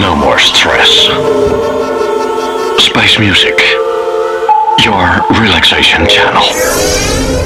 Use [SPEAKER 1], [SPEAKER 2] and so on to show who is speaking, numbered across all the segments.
[SPEAKER 1] No more stress. Space Music, your relaxation channel.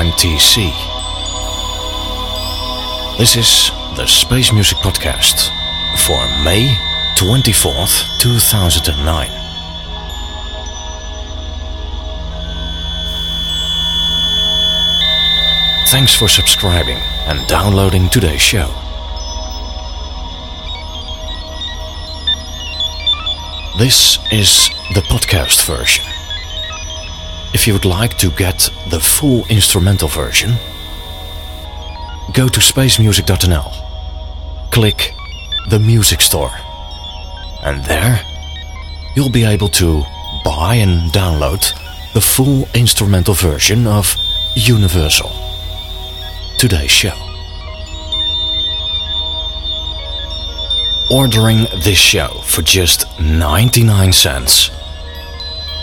[SPEAKER 2] I'm TC. This is the Space Music Podcast for May 24th, 2009. Thanks for subscribing and downloading today's show. This is the podcast version. If you would like to get the full instrumental version, go to spacemusic.nl, click the music store, and there you'll be able to buy and download the full instrumental version of Universal, today's show. Ordering this show for just 99 cents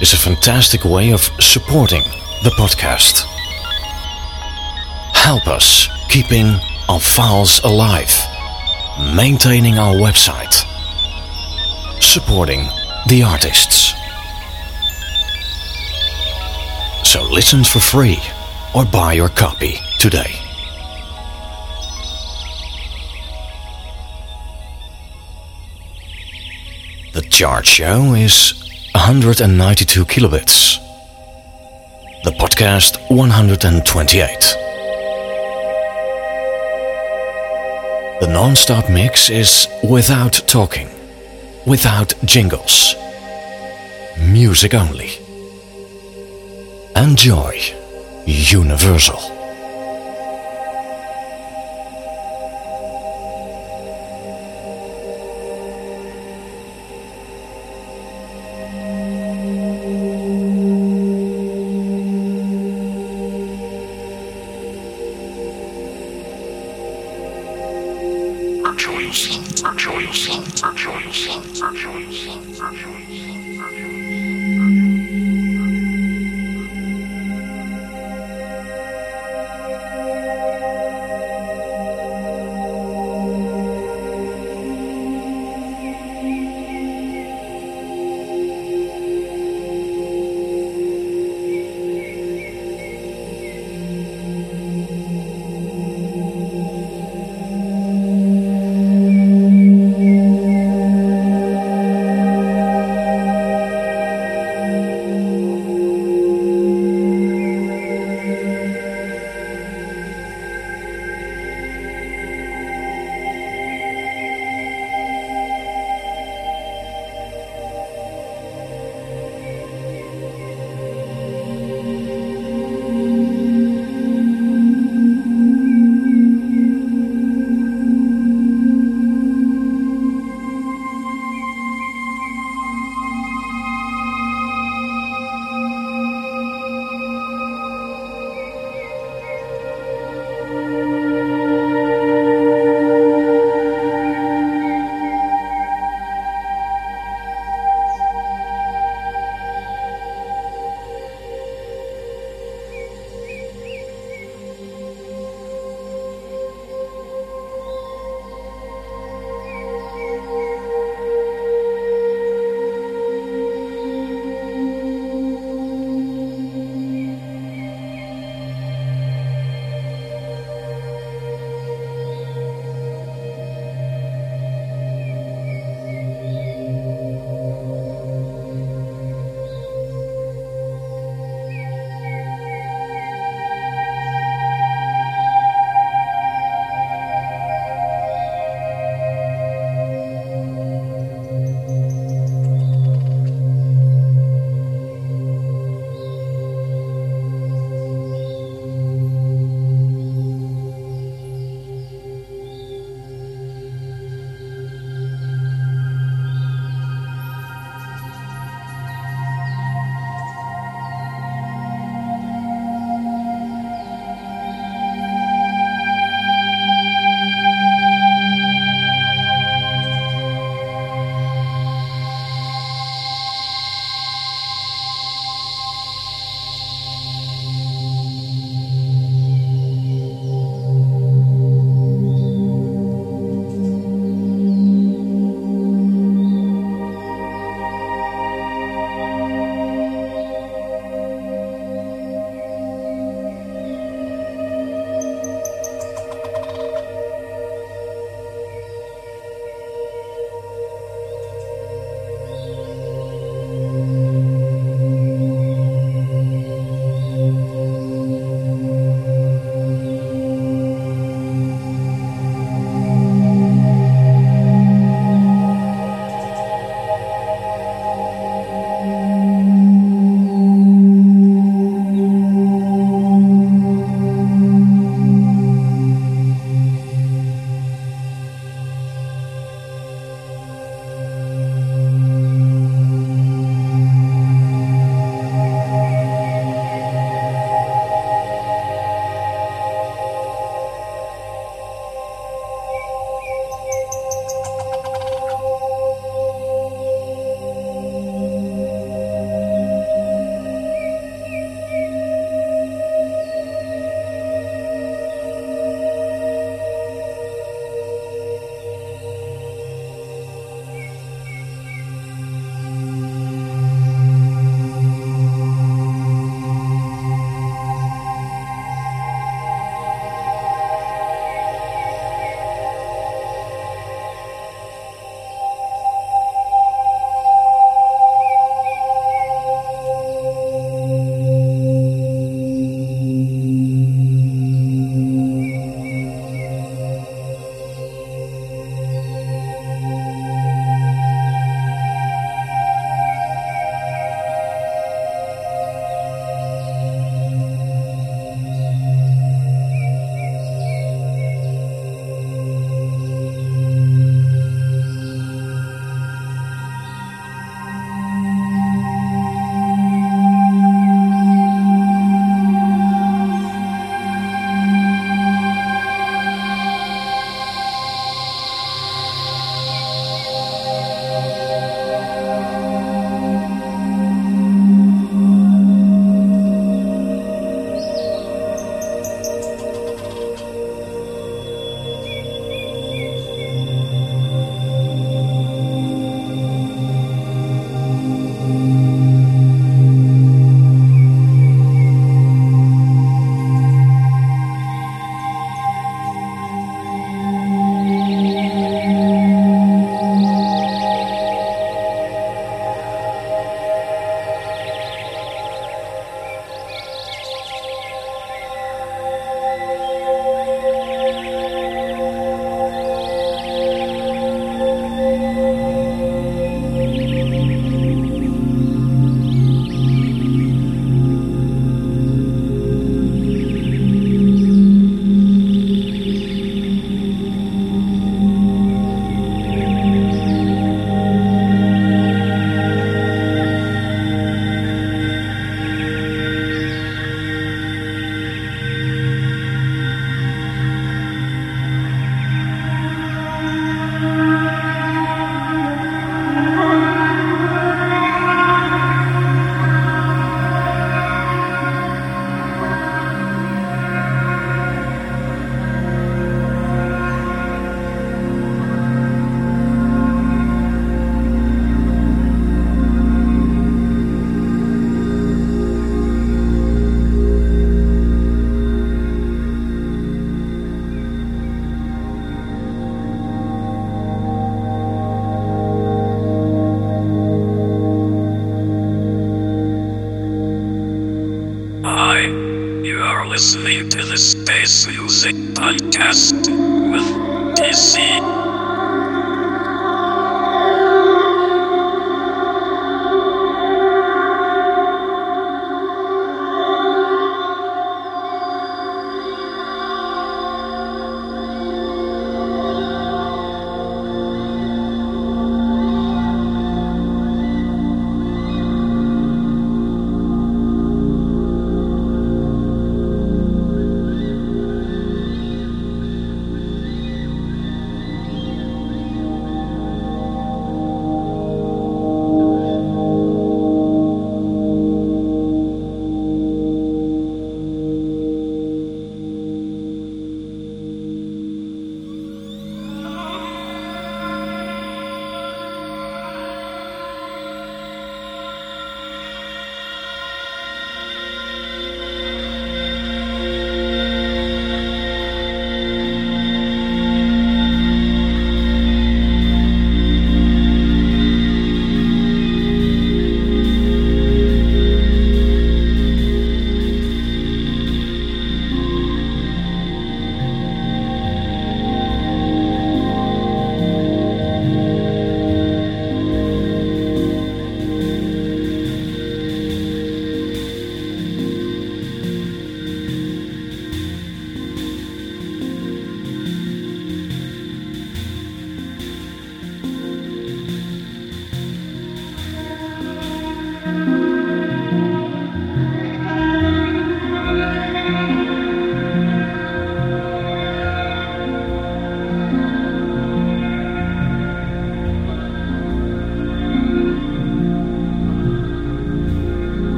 [SPEAKER 2] is a fantastic way of supporting the podcast. Help us keeping our files alive, maintaining our website, supporting the artists. So listen for free or buy your copy today. The chart show is 192 kilobits. The podcast 128. The non-stop mix is without talking, without jingles. Music only. Enjoy Universal.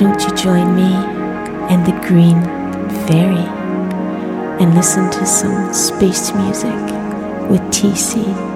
[SPEAKER 3] Don't you join me and the Green Fairy and listen to some space music with TC?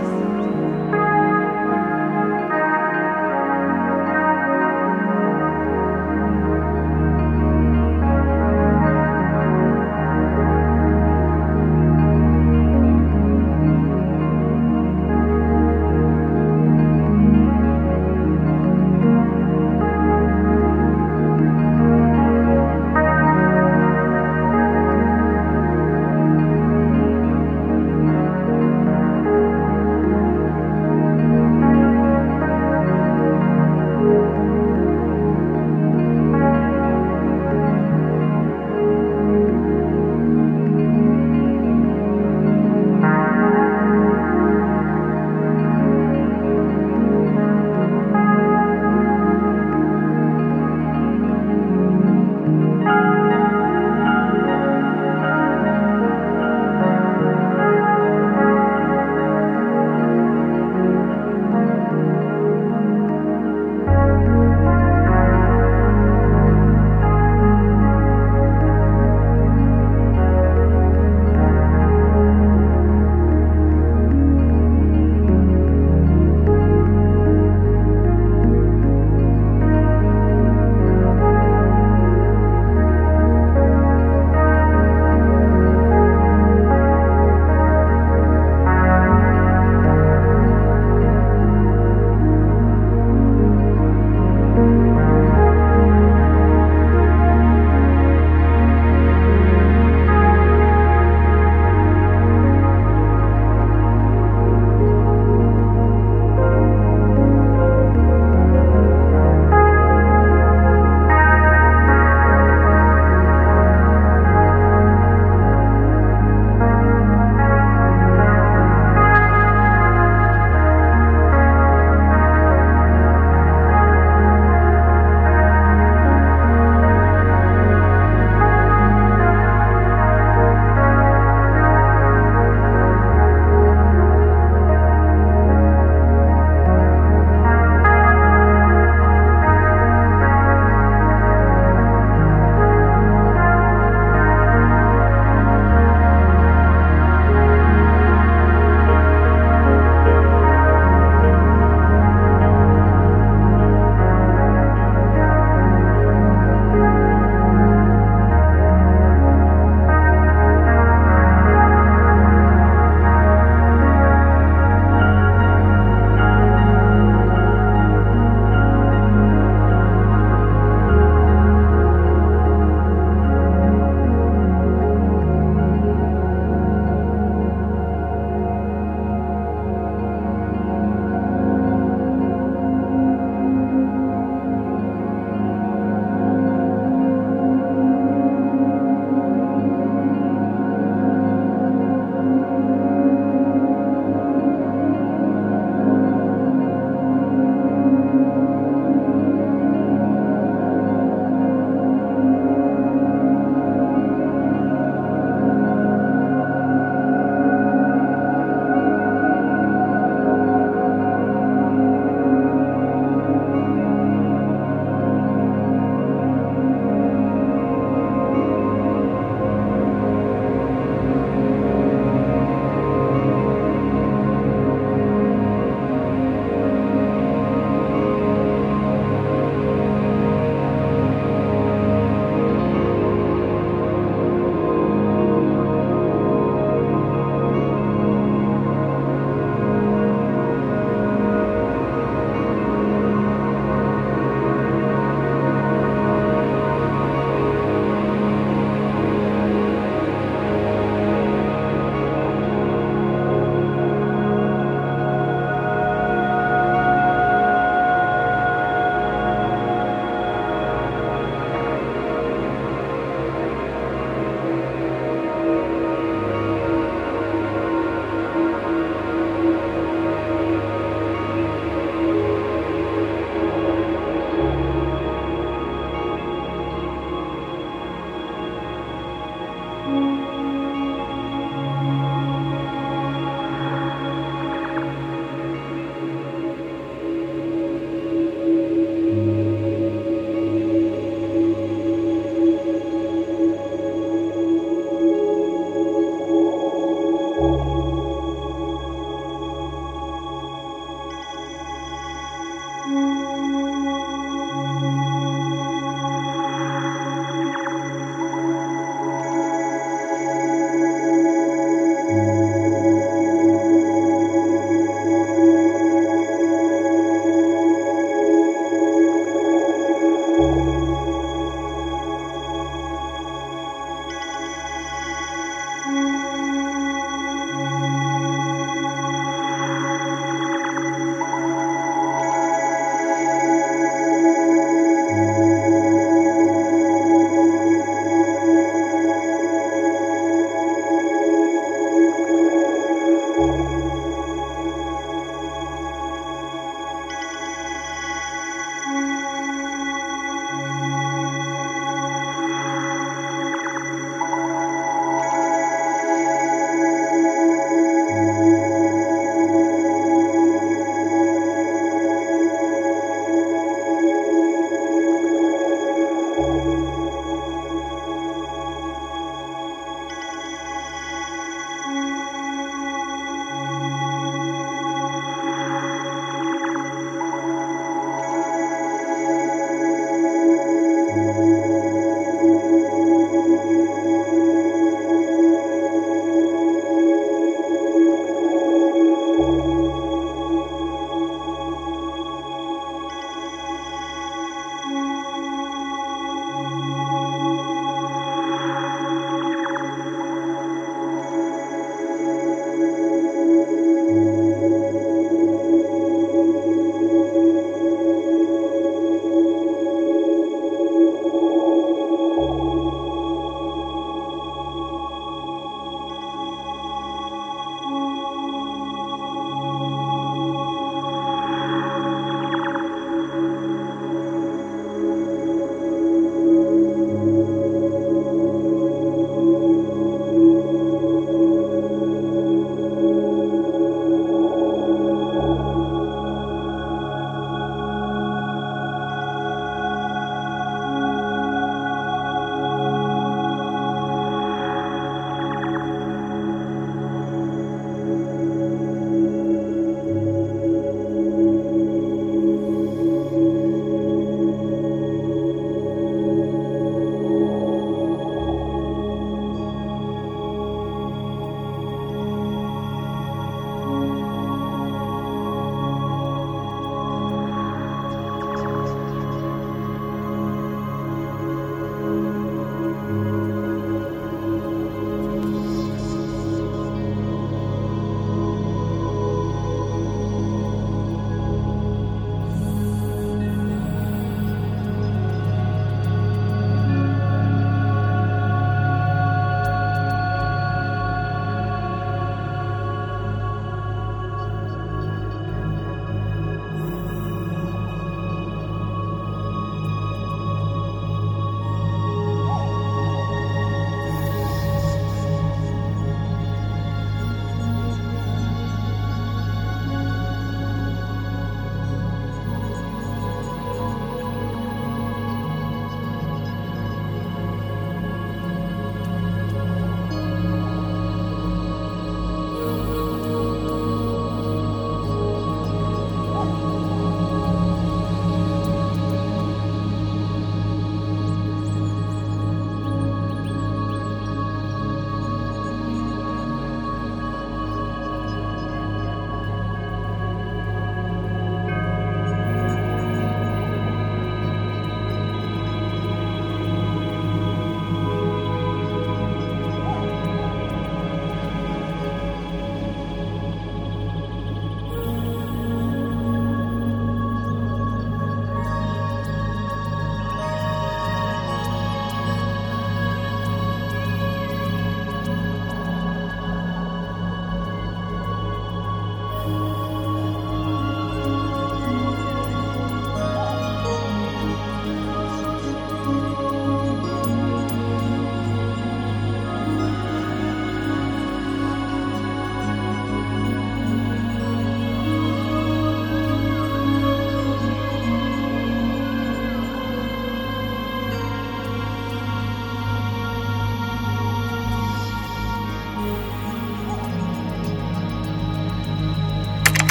[SPEAKER 2] Música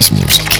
[SPEAKER 2] Music.nl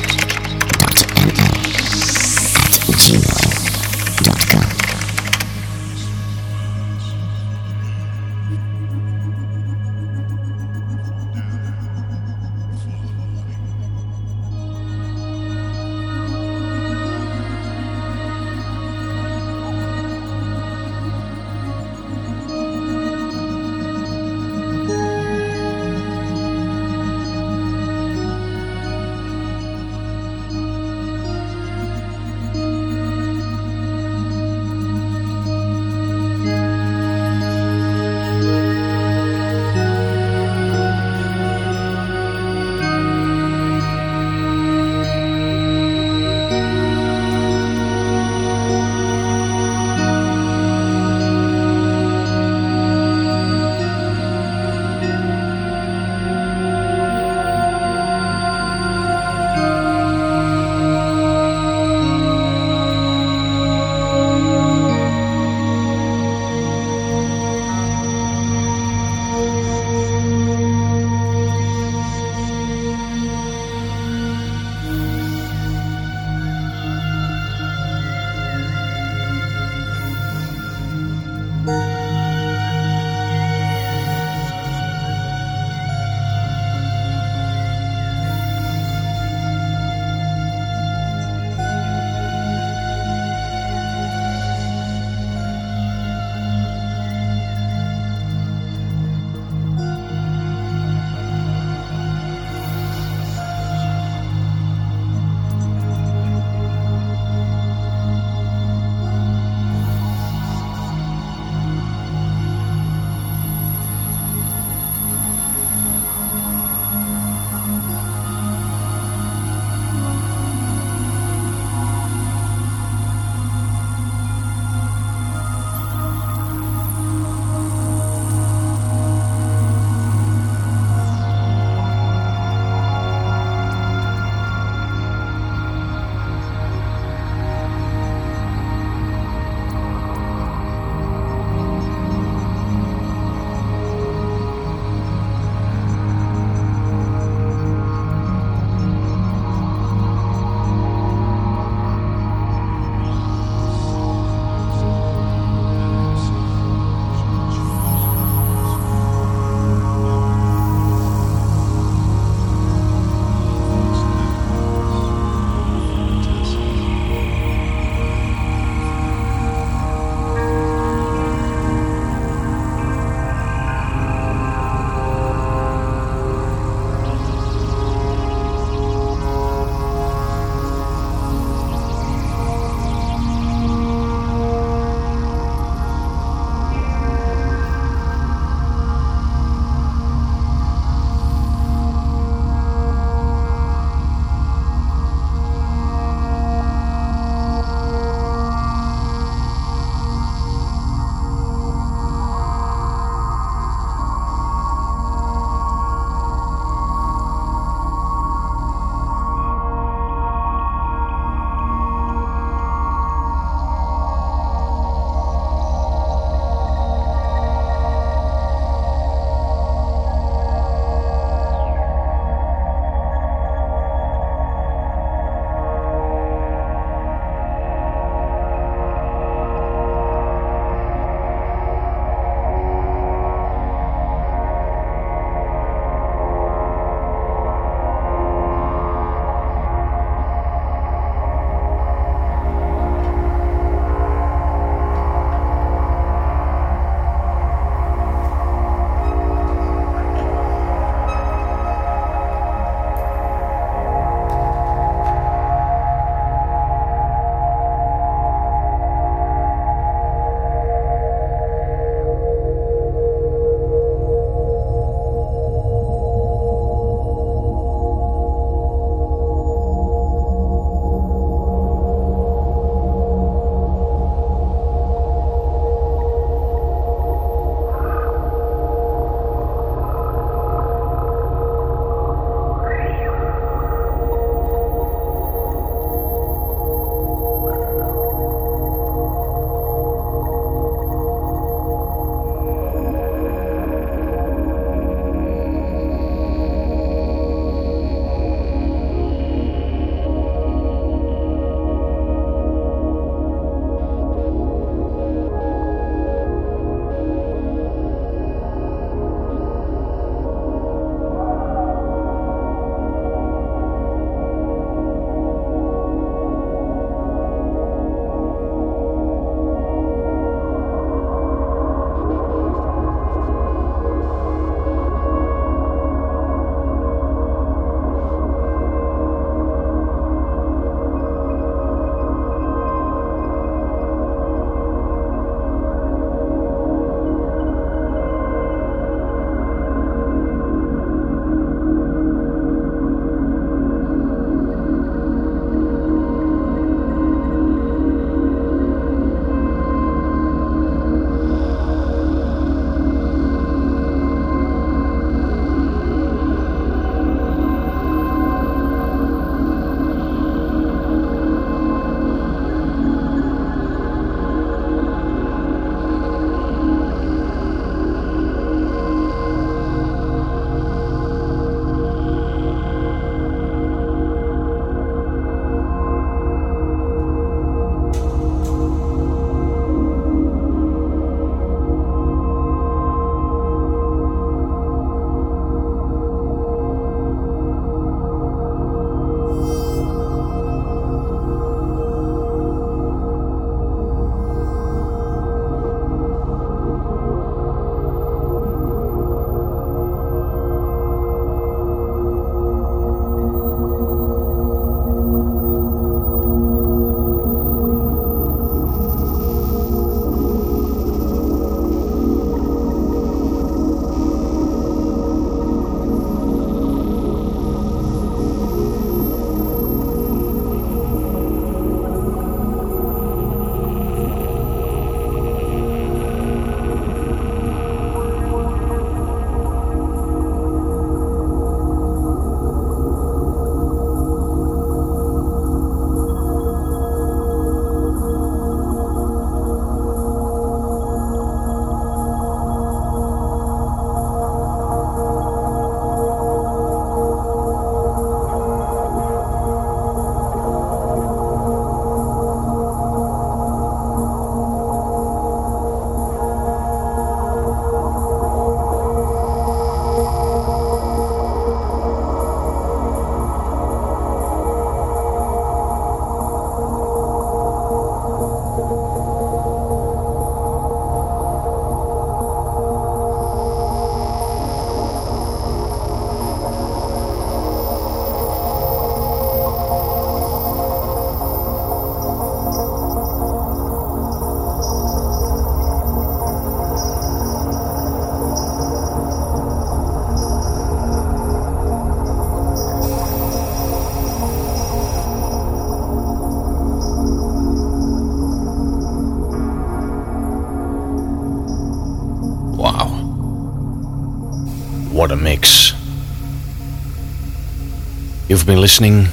[SPEAKER 2] been listening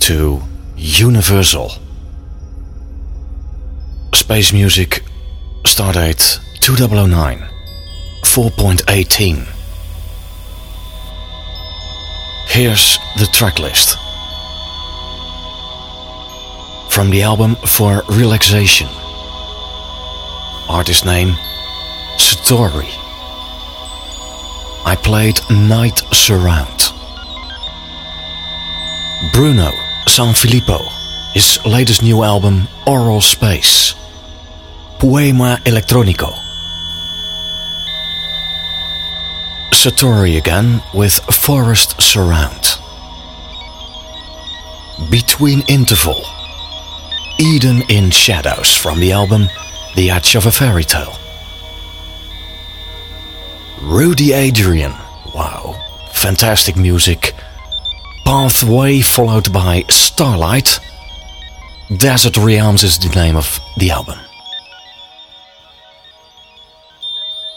[SPEAKER 2] to Universal. Space Music, Stardate 2009, 4.18. Here's the track list. From the album For Relaxation. Artist name Satori. I played Night Surround. Bruno Sanfilippo, his latest new album Auralspace. Poema Electronico. Satori again with Forest Surround. Between Interval. Eden in Shadows from the album The Edge of a Fairy Tale. Rudy Adrian. Wow. Fantastic music. Pathway followed by Starlight. Desert Realms is the name of the album.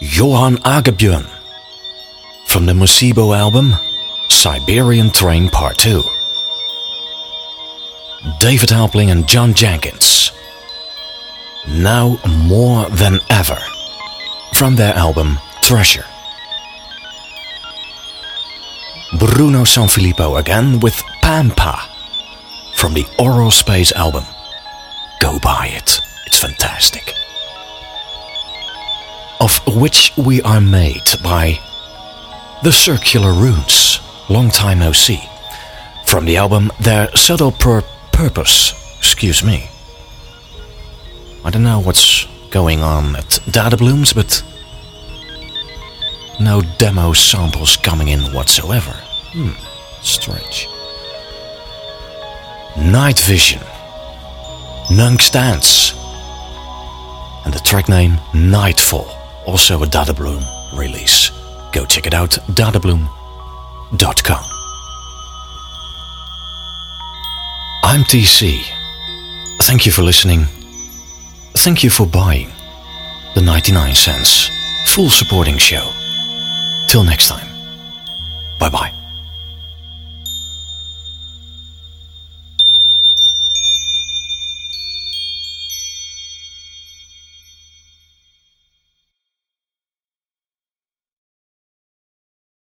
[SPEAKER 2] Johan Agebjörn. From the Mossebo album Siberian Train Part 2. David Helpling and John Jenkins. Now more than ever. From their album Treasure. Bruno Sanfilippo again with Pampa from the Auralspace album. Go buy it, it's fantastic. Of which we are made by The Circular Roots, long time no see. From the album Their Subtle Pur- Purpose, excuse me. I don't know what's going on at Databloems, but no demo samples coming in whatsoever. Hmm, strange. Night Vision, Nunc Dance, and the track name Nightfall, also a Databloem release. Go check it out, databloem.com. I'm TC. Thank you for listening. Thank you for buying the 99 cents full supporting show. Till next time. Bye bye.